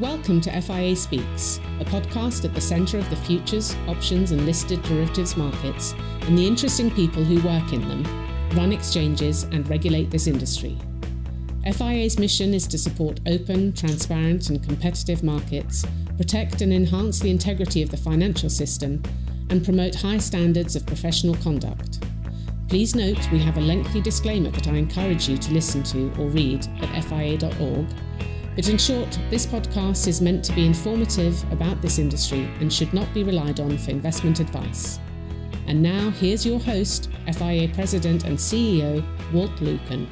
Welcome to FIA Speaks, a podcast at the centre of the futures, options, and listed derivatives markets and the interesting people who work in them, run exchanges, and regulate this industry. FIA's mission is to support open, transparent, and competitive markets, protect and enhance the integrity of the financial system, and promote high standards of professional conduct. Please note we have a lengthy disclaimer that I encourage you to listen to or read at fia.org but in short, this podcast is meant to be informative about this industry and should not be relied on for investment advice. And now, here's your host, FIA President and CEO, Walt Lukken.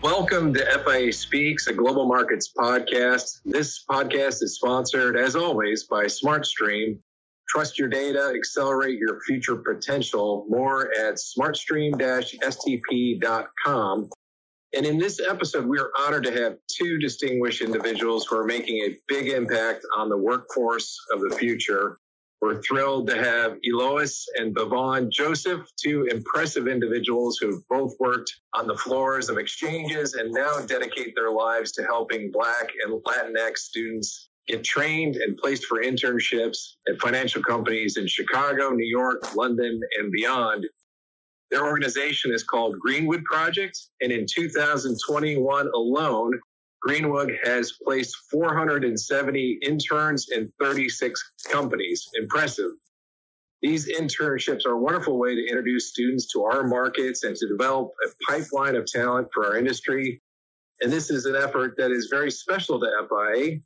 Welcome to FIA Speaks, a global markets podcast. This podcast is sponsored, as always, by SmartStream. Trust your data, accelerate your future potential. More at smartstream-stp.com. And in this episode, we are honored to have two distinguished individuals who are making a big impact on the workforce of the future. We're thrilled to have Elois and Bevon Joseph, two impressive individuals who've both worked on the floors of exchanges and now dedicate their lives to helping Black and Latinx students get trained and placed for internships at financial companies in Chicago, New York, London, and beyond. Their organization is called Greenwood Project, and in 2021 alone, Greenwood has placed 470 interns in 36 companies. Impressive. These internships are a wonderful way to introduce students to our markets and to develop a pipeline of talent for our industry. And this is an effort that is very special to FIA.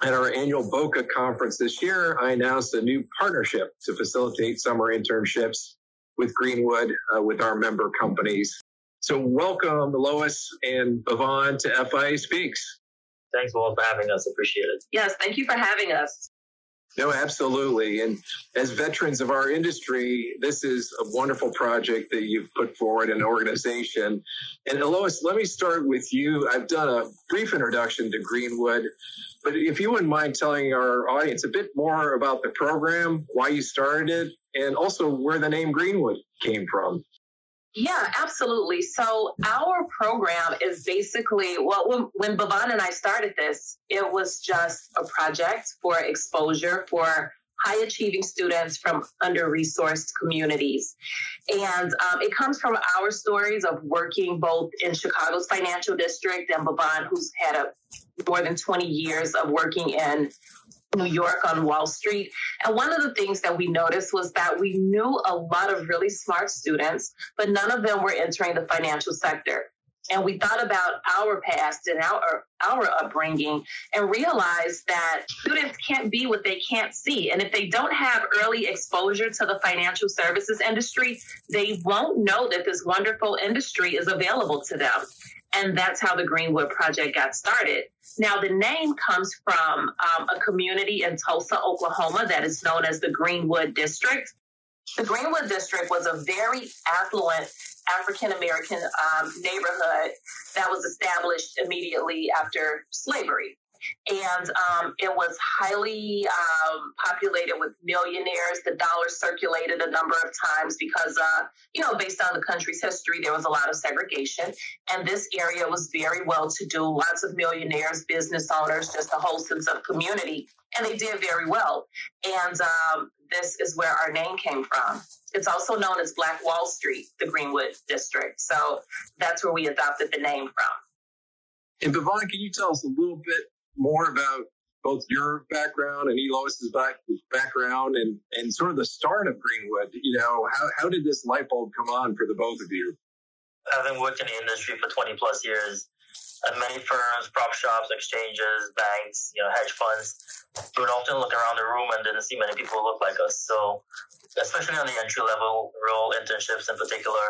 At our annual BOCA conference this year, I announced a new partnership to facilitate summer internships with Greenwood, uh, with our member companies. So welcome, Lois and Bevon to FIA Speaks. Thanks, all for having us. Appreciate it. Yes, thank you for having us. No, absolutely. And as veterans of our industry, this is a wonderful project that you've put forward an organization. And Lois, let me start with you. I've done a brief introduction to Greenwood, but if you wouldn't mind telling our audience a bit more about the program, why you started it, and also where the name Greenwood came from. Yeah, absolutely. So our program is basically well, when, when Bevon and I started this, it was just a project for exposure for high achieving students from under resourced communities. And um, it comes from our stories of working both in Chicago's financial district and Bevon, who's had a more than 20 years of working in New York on Wall Street. And one of the things that we noticed was that we knew a lot of really smart students, but none of them were entering the financial sector. And we thought about our past and our our upbringing and realized that students can't be what they can't see. And if they don't have early exposure to the financial services industry, they won't know that this wonderful industry is available to them. And that's how the Greenwood Project got started. Now, the name comes from um, a community in Tulsa, Oklahoma, that is known as the Greenwood District. The Greenwood District was a very affluent African American um, neighborhood that was established immediately after slavery and um, it was highly um, populated with millionaires. The dollar circulated a number of times because, uh, you know, based on the country's history, there was a lot of segregation, and this area was very well to do. Lots of millionaires, business owners, just a whole sense of community, and they did very well. And um, this is where our name came from. It's also known as Black Wall Street, the Greenwood District. So that's where we adopted the name from. And Bevon, can you tell us a little bit more about both your background and Elois's back, background and, and sort of the start of Greenwood. You know, how, how did this light bulb come on for the both of you? Having worked in the industry for 20 plus years, at many firms, prop shops, exchanges, banks, you know, hedge funds, we would often look around the room and didn't see many people who look like us. So, especially on the entry level role internships in particular,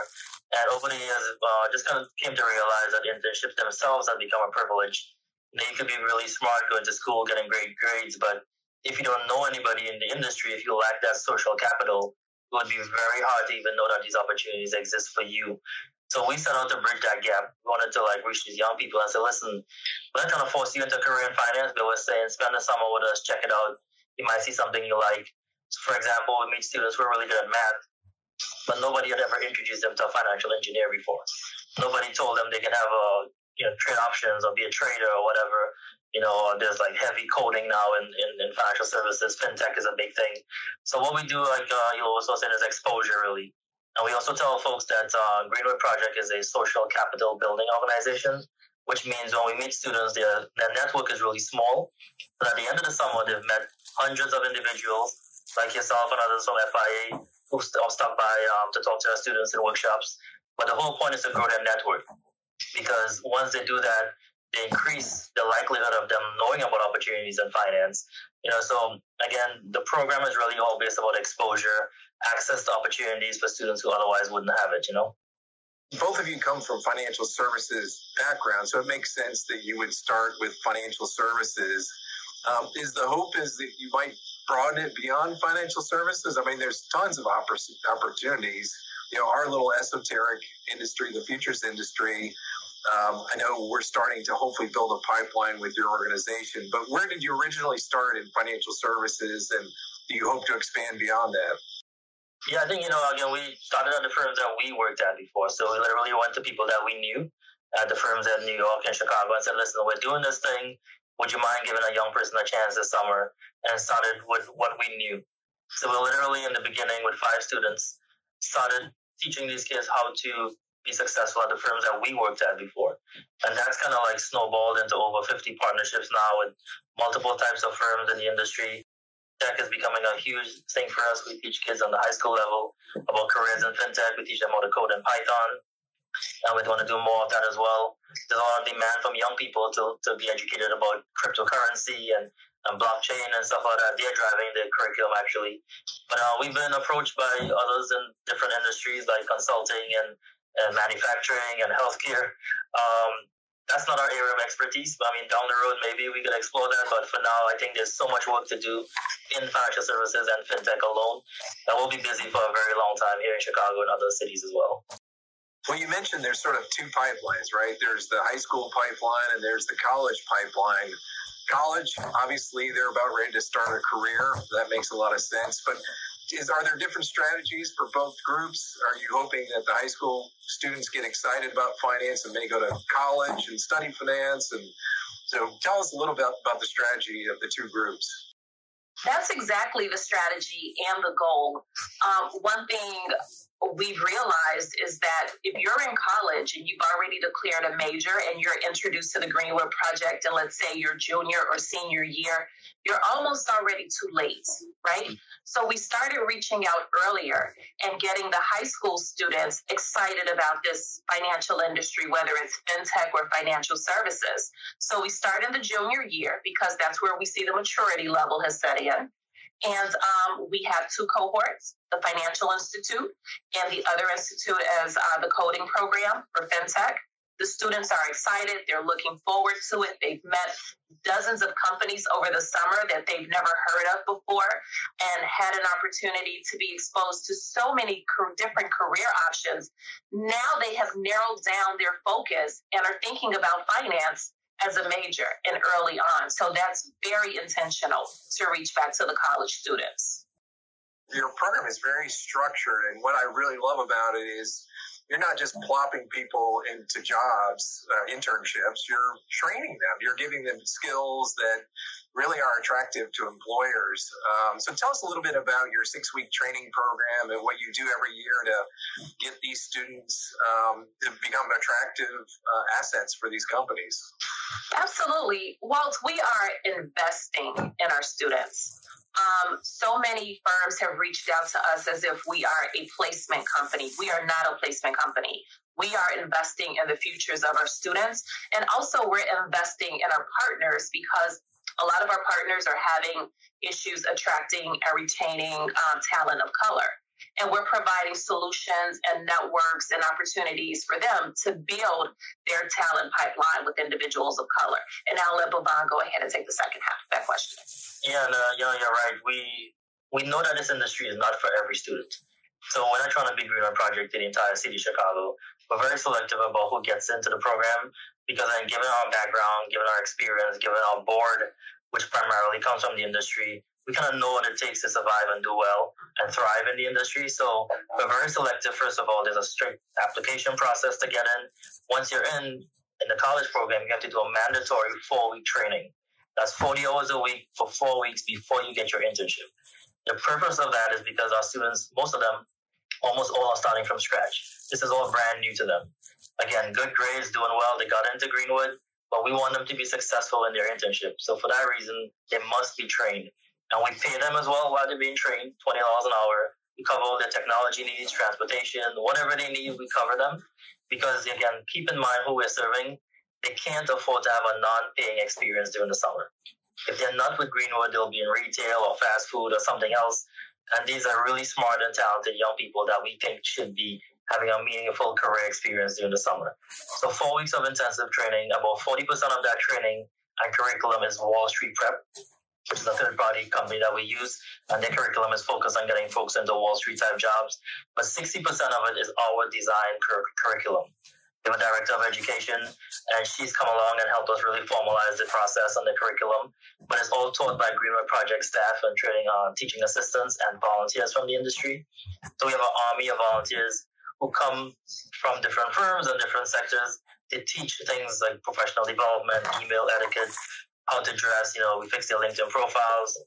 and over the years, uh, just kind of came to realize that internships themselves have become a privilege you, could be really smart going to school, getting great grades, but if you don't know anybody in the industry, if you lack that social capital, it would be very hard to even know that these opportunities exist for you. So we set out to bridge that gap. We wanted to like reach these young people and say, listen, we're not trying to force you into a career in finance, but we're saying spend the summer with us, check it out. You might see something you like. So for example, we meet students who are really good at math, but nobody had ever introduced them to a financial engineer before. Nobody told them they can have a you know trade options or be a trader or whatever. You know, there's like heavy coding now in, in, in financial services. FinTech is a big thing. So what we do, like uh, you also said, is exposure really. And we also tell folks that uh, Greenwood Project is a social capital building organization, which means when we meet students, their, their network is really small. But at the end of the summer, they've met hundreds of individuals like yourself and others from FIA who stop by um, to talk to our students in workshops. But the whole point is to grow their network because once they do that, they increase the likelihood of them knowing about opportunities in finance. You know, so again, the program is really all based about exposure access to opportunities for students who otherwise wouldn't have it, you know? Both of you come from financial services background, so it makes sense that you would start with financial services. Um, is the hope is that you might broaden it beyond financial services? I mean, there's tons of opportunities. You know, our little esoteric industry, the futures industry, um, I know we're starting to hopefully build a pipeline with your organization, but where did you originally start in financial services and do you hope to expand beyond that? Yeah, I think, you know, again, we started at the firms that we worked at before. So we literally went to people that we knew at the firms in New York and Chicago and said, listen, we're doing this thing. Would you mind giving a young person a chance this summer? And started with what we knew. So we literally, in the beginning, with five students, started teaching these kids how to be successful at the firms that we worked at before. And that's kind of like snowballed into over 50 partnerships now with multiple types of firms in the industry tech is becoming a huge thing for us. We teach kids on the high school level about careers in fintech. We teach them how to code in Python. And we want to do more of that as well. There's a lot of demand from young people to, to be educated about cryptocurrency and, and blockchain and stuff like that. They're driving the curriculum actually. But uh, we've been approached by others in different industries like consulting and, and manufacturing and healthcare um, that's not our area of expertise. But I mean, down the road, maybe we could explore that. But for now, I think there's so much work to do in financial services and fintech alone that we'll be busy for a very long time here in Chicago and other cities as well. Well, you mentioned there's sort of two pipelines, right? There's the high school pipeline and there's the college pipeline. College, obviously, they're about ready to start a career. That makes a lot of sense. But is are there different strategies for both groups? Are you hoping that the high school students get excited about finance and may go to college and study finance? And so, tell us a little bit about the strategy of the two groups. That's exactly the strategy and the goal. Um, one thing we've realized is that if you're in college and you've already declared a major and you're introduced to the Greenwood Project, and let's say your junior or senior year, you're almost already too late, right? So we started reaching out earlier and getting the high school students excited about this financial industry, whether it's fintech or financial services. So we start in the junior year because that's where we see the maturity level has set in. And um, we have two cohorts the Financial Institute and the other institute as uh, the coding program for FinTech. The students are excited, they're looking forward to it. They've met dozens of companies over the summer that they've never heard of before and had an opportunity to be exposed to so many different career options. Now they have narrowed down their focus and are thinking about finance as a major and early on. So that's very intentional to reach back to the college students. Your program is very structured, and what I really love about it is you're not just plopping people into jobs, uh, internships. You're training them. You're giving them skills that really are attractive to employers. Um, so tell us a little bit about your six week training program and what you do every year to get these students um, to become attractive uh, assets for these companies. Absolutely. Walt, we are investing in our students. Um, so many firms have reached out to us as if we are a placement company. We are not a placement company. We are investing in the futures of our students. And also, we're investing in our partners because a lot of our partners are having issues attracting and retaining um, talent of color. And we're providing solutions and networks and opportunities for them to build their talent pipeline with individuals of color. And I'll let Bevon go ahead and take the second half of that question. Yeah, no, yeah, you're right. We we know that this industry is not for every student. So we're not trying to be Greenwood Project in the entire city of Chicago. We're very selective about who gets into the program because then given our background, given our experience, given our board, which primarily comes from the industry, we kind of know what it takes to survive and do well and thrive in the industry. So we're very selective. First of all, there's a strict application process to get in. Once you're in, in the college program, you have to do a mandatory four week training. That's 40 hours a week for four weeks before you get your internship. The purpose of that is because our students, most of them, almost all are starting from scratch. This is all brand new to them. Again, good grades, doing well. They got into Greenwood, but we want them to be successful in their internship. So for that reason, they must be trained. And we pay them as well while they're being trained, $20 an hour. We cover all their technology needs, transportation, whatever they need, we cover them. Because again, keep in mind who we're serving. They can't afford to have a non-paying experience during the summer. If they're not with Greenwood, they'll be in retail or fast food or something else. And these are really smart and talented young people that we think should be having a meaningful career experience during the summer. So four weeks of intensive training, about 40% of that training and curriculum is Wall Street Prep, which is a third party company that we use. And their curriculum is focused on getting folks into Wall Street type jobs. But 60% of it is our design cur- curriculum. We have a director of education, and she's come along and helped us really formalize the process and the curriculum. But it's all taught by Greenwood Project staff and training on teaching assistants and volunteers from the industry. So we have an army of volunteers who come from different firms and different sectors. They teach things like professional development, email etiquette, how to dress. You know, we fix their LinkedIn profiles.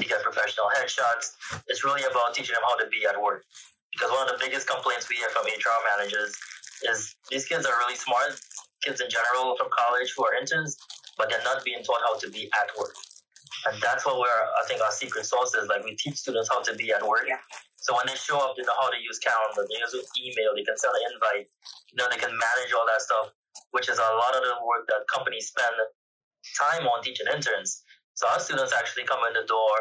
You get professional headshots. It's really about teaching them how to be at work. Because one of the biggest complaints we hear from HR managers is these kids are really smart, kids in general from college who are interns, but they're not being taught how to be at work. And that's what we're, I think, our secret sauce is. Like, we teach students how to be at work. Yeah. So when they show up, they know how to use calendar, they use email, they can send an invite, you know, they can manage all that stuff, which is a lot of the work that companies spend time on teaching interns. So our students actually come in the door,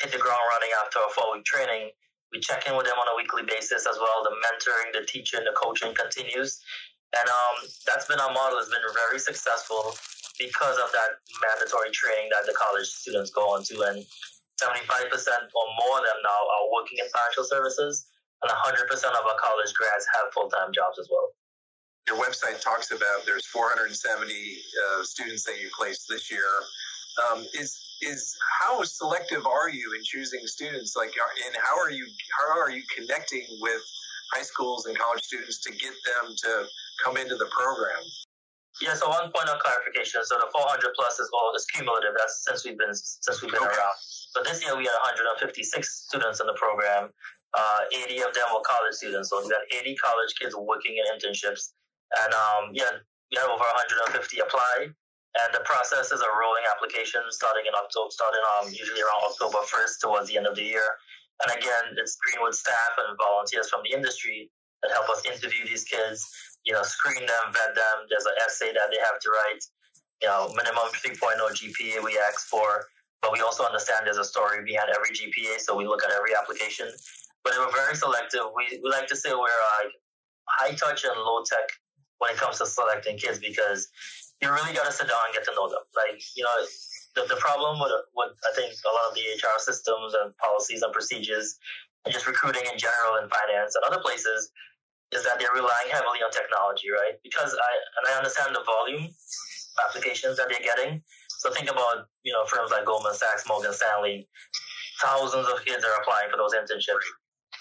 hit the ground running after a four week training. We check in with them on a weekly basis as well. The mentoring, the teaching, the coaching continues. And um, that's been our model, It's been very successful because of that mandatory training that the college students go on to. And 75% or more of them now are working in financial services, and 100% of our college grads have full time jobs as well. Your website talks about there's 470 uh, students that you placed this year. Um, is is how selective are you in choosing students? Like, and how are you how are you connecting with high schools and college students to get them to come into the program? Yeah, so one point of clarification. So the 400 plus is all is cumulative. That's since we've been since we've been okay. around. So this year we had 156 students in the program. Uh, 80 of them were college students. So we got 80 college kids working in internships. And um, yeah, we have over 150 apply. And the process is a rolling application starting in October, starting um, usually around October 1st towards the end of the year. And again, it's Greenwood staff and volunteers from the industry that help us interview these kids, you know, screen them, vet them. There's an essay that they have to write, you know, minimum 3.0 GPA we ask for but we also understand there's a story behind every GPA, so we look at every application. But we're very selective. We, we like to say we're uh, high touch and low tech when it comes to selecting kids because you really got to sit down and get to know them. Like, you know, the, the problem with, with, I think, a lot of the HR systems and policies and procedures and just recruiting in general in finance and other places is that they're relying heavily on technology, right? Because I, and I understand the volume of applications that they're getting, so think about, you know, firms like Goldman Sachs, Morgan Stanley, thousands of kids are applying for those internships.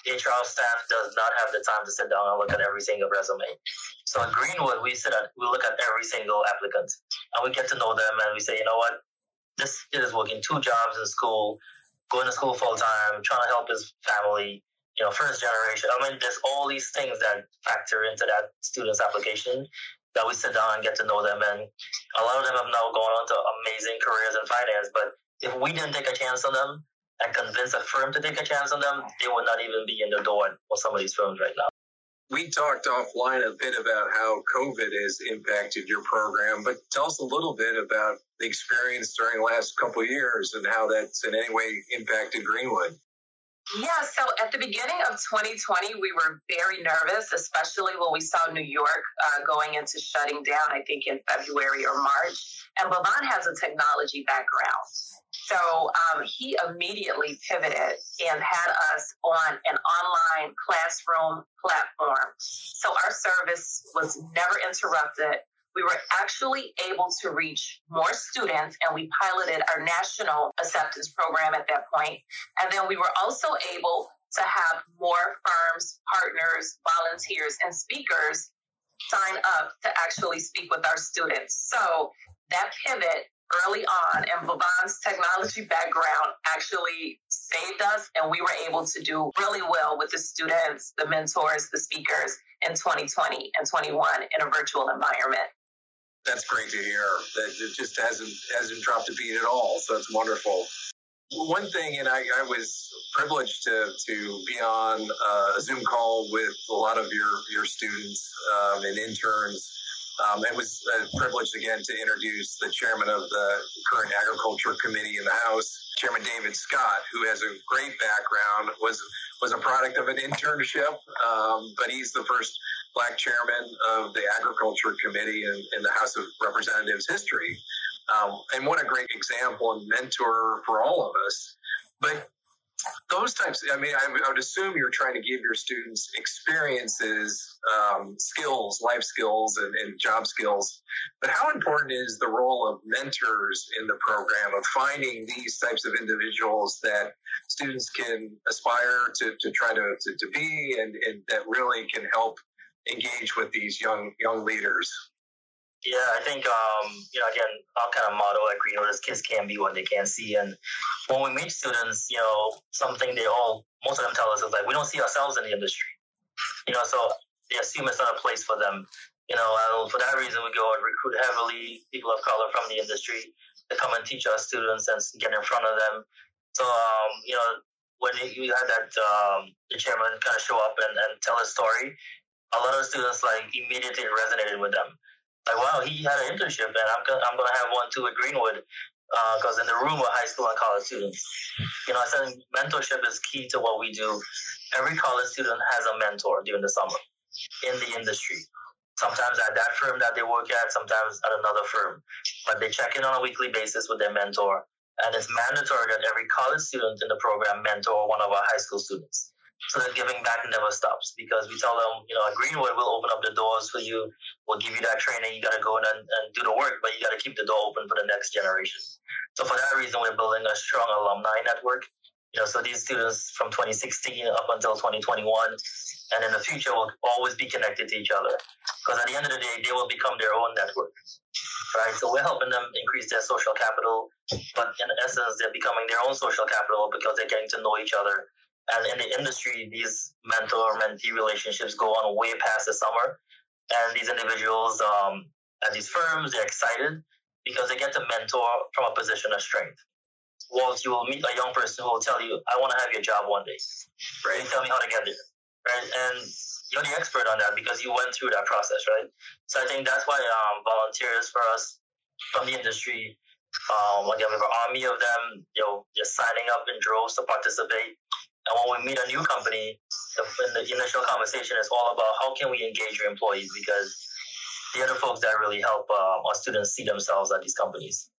HR staff does not have the time to sit down and look at every single resume. So at Greenwood, we sit at, we look at every single applicant and we get to know them and we say, you know what, this kid is working two jobs in school, going to school full time, trying to help his family, you know, first generation. I mean, there's all these things that factor into that student's application that we sit down and get to know them. And a lot of them have now gone on to amazing careers in finance. But if we didn't take a chance on them and convince a firm to take a chance on them, they would not even be in the door for some of these firms right now. We talked offline a bit about how COVID has impacted your program, but tell us a little bit about the experience during the last couple of years and how that's in any way impacted Greenwood. Yeah, so at the beginning of 2020, we were very nervous, especially when we saw New York uh, going into shutting down, I think in February or March. And Bevon has a technology background. So um, he immediately pivoted and had us on an online classroom platform. So our service was never interrupted we were actually able to reach more students and we piloted our national acceptance program at that point. And then we were also able to have more firms, partners, volunteers, and speakers sign up to actually speak with our students. So that pivot early on and Bevon's technology background actually saved us and we were able to do really well with the students, the mentors, the speakers in 2020 and 21 in a virtual environment. That's great to hear. That it just hasn't hasn't dropped a beat at all. So it's wonderful. One thing, and I, I was privileged to to be on a Zoom call with a lot of your your students um, and interns. Um, it was a privilege again to introduce the chairman of the current agriculture committee in the House, Chairman David Scott, who has a great background. was was a product of an internship, um, but he's the first black chairman of the agriculture committee in, in the House of Representatives history. Um, and what a great example and mentor for all of us. But those types, I mean, I, would assume you're trying to give your students experiences, um, skills, life skills, and, and, job skills. But how important is the role of mentors in the program of finding these types of individuals that students can aspire to, to try to, to, to be and, and that really can help engage with these young young leaders? Yeah, I think um, you know again our kind of motto at Greenwood is kids can be what they can see, and when we meet students, you know something they all most of them tell us is like we don't see ourselves in the industry, you know, so they assume it's not a place for them, you know, and for that reason we go and recruit heavily people of color from the industry to come and teach our students and get in front of them. So um, you know when you had that um, the chairman kind of show up and, and tell his story, a lot of students like immediately resonated with them. Like, wow, he had an internship, and I'm gonna I'm gonna have one too at Greenwood, because uh, in the room are high school and college students. You know, I said mentorship is key to what we do. Every college student has a mentor during the summer in the industry. Sometimes at that firm that they work at, sometimes at another firm. But they check in on a weekly basis with their mentor. And it's mandatory that every college student in the program mentor one of our high school students so that giving back never stops because we tell them, you know, Greenwood, we'll open up the doors for you. We'll give you that training. You got to go in and, and do the work, but you got to keep the door open for the next generation. So for that reason, we're building a strong alumni network. You know, so these students from 2016 up until 2021, and in the future will always be connected to each other. Because at the end of the day, they will become their own network. Right? So we're helping them increase their social capital, but in essence, they're becoming their own social capital because they're getting to know each other and in the industry, these mentor mentee relationships go on way past the summer. And these individuals um, at these firms, they're excited because they get to mentor from a position of strength. Walt, you will meet a young person who will tell you, I want to have your job one day. Right? Tell me how to get there. Right? And you're the expert on that because you went through that process, right? So I think that's why um, volunteers for us from the industry, um, again, we have an army of them, you know, just signing up in droves to participate. And when we meet a new company, the, the initial conversation is all about how can we engage your employees because they're the folks that really help uh, our students see themselves at these companies.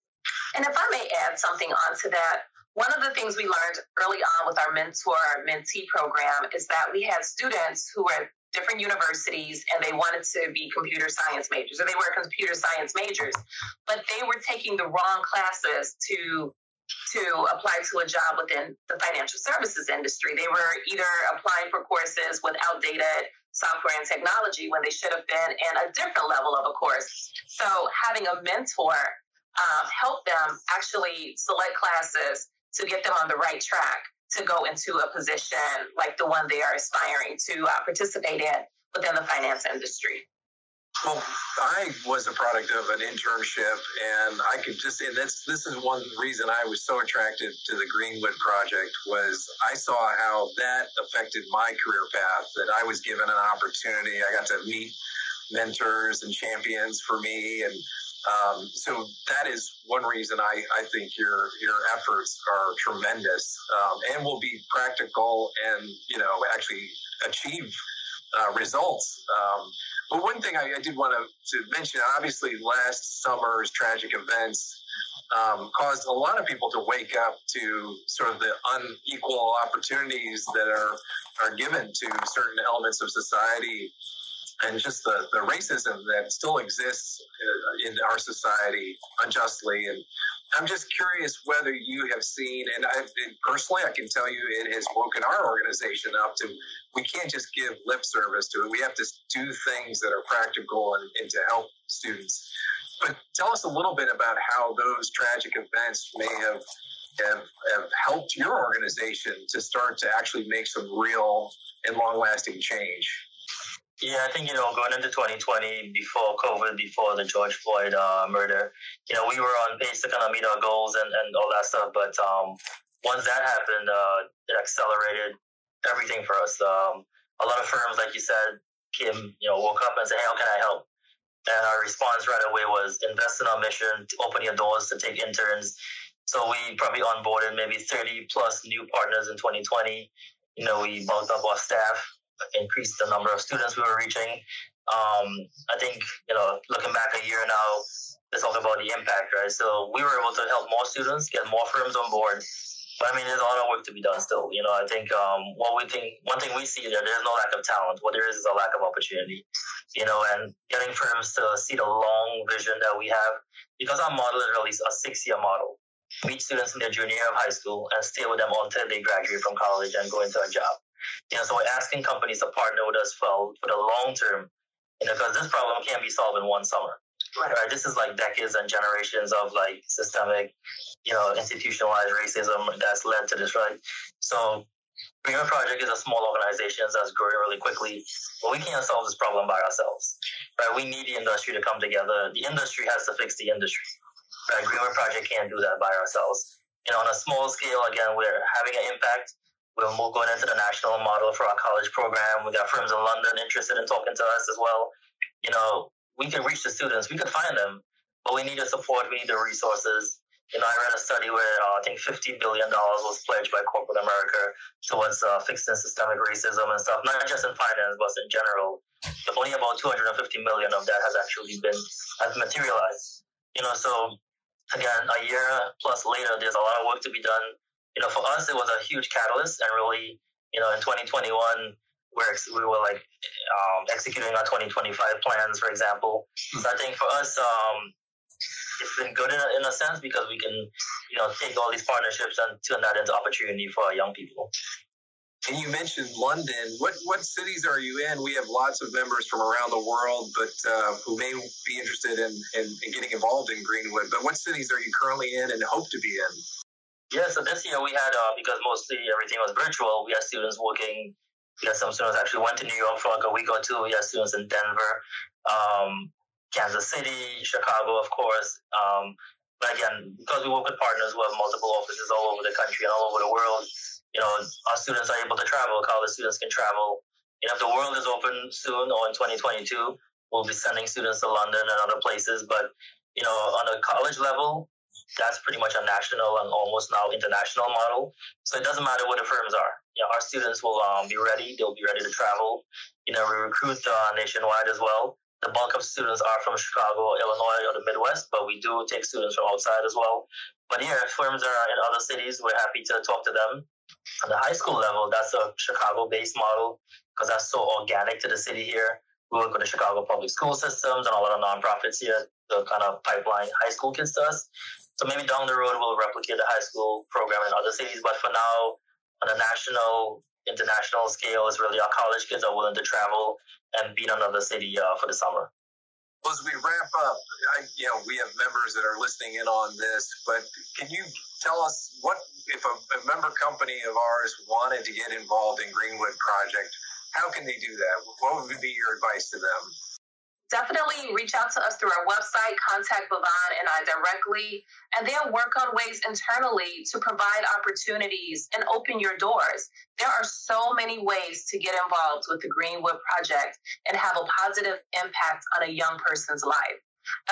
And if I may add something onto that, one of the things we learned early on with our mentor our mentee program is that we had students who were at different universities and they wanted to be computer science majors or they were computer science majors, but they were taking the wrong classes to to apply to a job within the financial services industry. They were either applying for courses with outdated software and technology when they should have been in a different level of a course. So having a mentor um, help them actually select classes to get them on the right track to go into a position like the one they are aspiring to uh, participate in within the finance industry. Well, I was a product of an internship, and I could just, and that's this is one reason I was so attracted to the Greenwood project was I saw how that affected my career path. That I was given an opportunity, I got to meet mentors and champions for me, and um, so that is one reason I, I think your your efforts are tremendous um, and will be practical and you know actually achieve uh, results. Um, but one thing I, I did want to, to, mention, obviously, last summer's tragic events um, caused a lot of people to wake up to sort of the unequal opportunities that are are given to certain elements of society and just the, the racism that still exists uh, in our society unjustly. And I'm just curious whether you have seen, and I and personally, I can tell you it has woken our organization up to we can't just give lip service to it. We have to do things that are practical and, and to help students. But tell us a little bit about how those tragic events may have, have, have helped your organization to start to actually make some real and long lasting change. Yeah, I think, you know, going into 2020, before COVID, before the George Floyd uh, murder, you know, we were on pace to kind of meet our goals and, and all that stuff. But um, once that happened, uh, it accelerated everything for us. Um, a lot of firms, like you said, came, you know, woke up and said, hey, how can I help? And our response right away was invest in our mission, open your doors to take interns. So we probably onboarded maybe 30 plus new partners in 2020. You know, we bulked up our staff, increased the number of students we were reaching. Um, I think, you know, looking back a year now, let's talk about the impact, right? So we were able to help more students, get more firms on board, but I mean, there's a lot of work to be done still. You know, I think um, what we think, one thing we see that there's no lack of talent. What there is is a lack of opportunity. You know, and getting firms to see the long vision that we have, because our model is really a six-year model. Meet students in their junior year of high school and stay with them until they graduate from college and go into a job. You know, so we're asking companies to partner with us for, for the long term. You know, because this problem can't be solved in one summer. Right. right. This is like decades and generations of like systemic, you know, institutionalized racism that's led to this, right? So Greenwood Project is a small organization that's growing really quickly, but we can't solve this problem by ourselves. Right? We need the industry to come together. The industry has to fix the industry. Right? Greenwood Project can't do that by ourselves. You know, on a small scale, again, we're having an impact. We're going into the national model for our college program. We got firms in London interested in talking to us as well. You know, we can reach the students, we can find them, but we need the support, we need the resources. You know, I read a study where uh, I think $50 billion was pledged by corporate America towards uh, fixing systemic racism and stuff, not just in finance, but in general. But only about 250 million of that has actually been has materialized. You know, so again, a year plus later, there's a lot of work to be done. You know, for us, it was a huge catalyst, and really, you know, in 2021, where we were like um, executing our 2025 plans, for example. So I think for us, um, it's been good in a, in a sense because we can, you know, take all these partnerships and turn that into opportunity for our young people. And you mentioned London. What what cities are you in? We have lots of members from around the world, but uh, who may be interested in, in, in, getting involved in Greenwood. But what cities are you currently in and hope to be in? Yeah, so this year we had uh, because mostly everything was virtual. We had students working we had some students actually went to New York for like a week or two. We had students in Denver, um, Kansas City, Chicago, of course. Um, but again, because we work with partners who have multiple offices all over the country and all over the world, you know, our students are able to travel. College students can travel. You know, if the world is open soon or in 2022, we'll be sending students to London and other places. But you know, on a college level, that's pretty much a national and almost now international model. So it doesn't matter what the firms are. You know, our students will um, be ready. They'll be ready to travel. You know, we recruit uh, nationwide as well. The bulk of students are from Chicago, Illinois, or the Midwest, but we do take students from outside as well. But yeah, if firms are in other cities, we're happy to talk to them. On the high school level, that's a Chicago-based model because that's so organic to the city here. We work with the Chicago public school systems and a lot of nonprofits here to kind of pipeline high school kids to us. So maybe down the road we'll replicate the high school program in other cities. But for now, on a national, international scale, it's really our college kids are willing to travel and be in another city uh, for the summer. Well, as we wrap up, I, you know, we have members that are listening in on this, but can you tell us what if a, a member company of ours wanted to get involved in Greenwood Project? How can they do that? What would be your advice to them? Definitely reach out to us through our website, contact Bevon and I directly, and they'll work on ways internally to provide opportunities and open your doors. There are so many ways to get involved with the Greenwood Project and have a positive impact on a young person's life.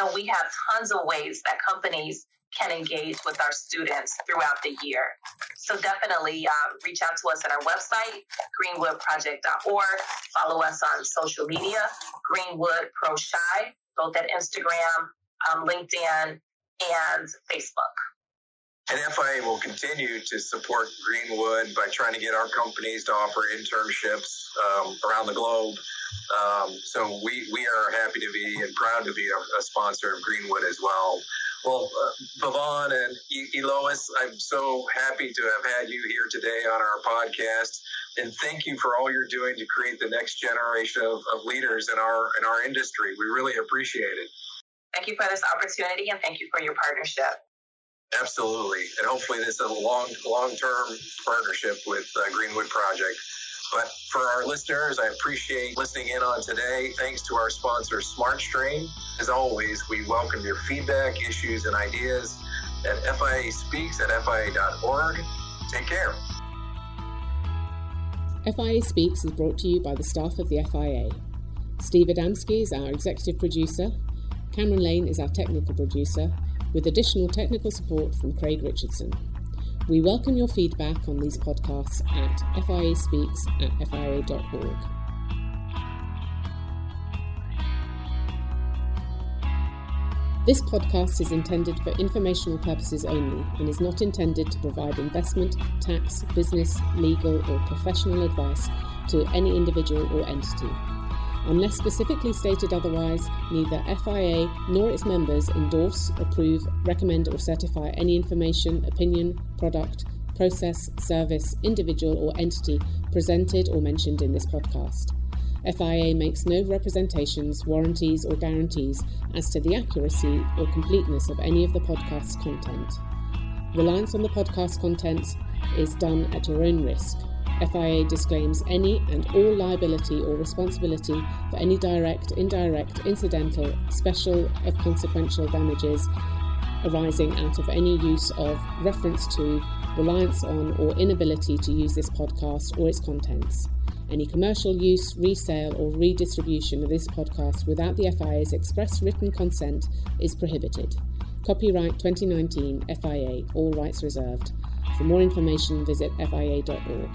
And we have tons of ways that companies can engage with our students throughout the year. So definitely um, reach out to us at our website, greenwoodproject.org. Follow us on social media, Greenwood Pro Chi, both at Instagram, um, LinkedIn, and Facebook. And FIA will continue to support Greenwood by trying to get our companies to offer internships um, around the globe. Um, so we, we are happy to be and proud to be a, a sponsor of Greenwood as well. Well, uh, Bevon and Elois, I'm so happy to have had you here today on our podcast, and thank you for all you're doing to create the next generation of, of leaders in our in our industry. We really appreciate it. Thank you for this opportunity, and thank you for your partnership. Absolutely, and hopefully this is a long long term partnership with uh, Greenwood Project. But for our listeners, I appreciate listening in on today. Thanks to our sponsor, SmartStream. As always, we welcome your feedback, issues, and ideas at FIA Speaks at FIA.org. Take care. FIA Speaks is brought to you by the staff of the FIA. Steve Adamski is our executive producer, Cameron Lane is our technical producer, with additional technical support from Craig Richardson. We welcome your feedback on these podcasts at fiaspeaks at fia.org. This podcast is intended for informational purposes only and is not intended to provide investment, tax, business, legal, or professional advice to any individual or entity. Unless specifically stated otherwise, neither FIA nor its members endorse, approve, recommend, or certify any information, opinion, product, process, service, individual, or entity presented or mentioned in this podcast. FIA makes no representations, warranties, or guarantees as to the accuracy or completeness of any of the podcast's content. Reliance on the podcast content is done at your own risk. FIA disclaims any and all liability or responsibility for any direct, indirect, incidental, special, of consequential damages arising out of any use of, reference to, reliance on, or inability to use this podcast or its contents. Any commercial use, resale, or redistribution of this podcast without the FIA's express written consent is prohibited. Copyright 2019 FIA, all rights reserved. For more information, visit FIA.org.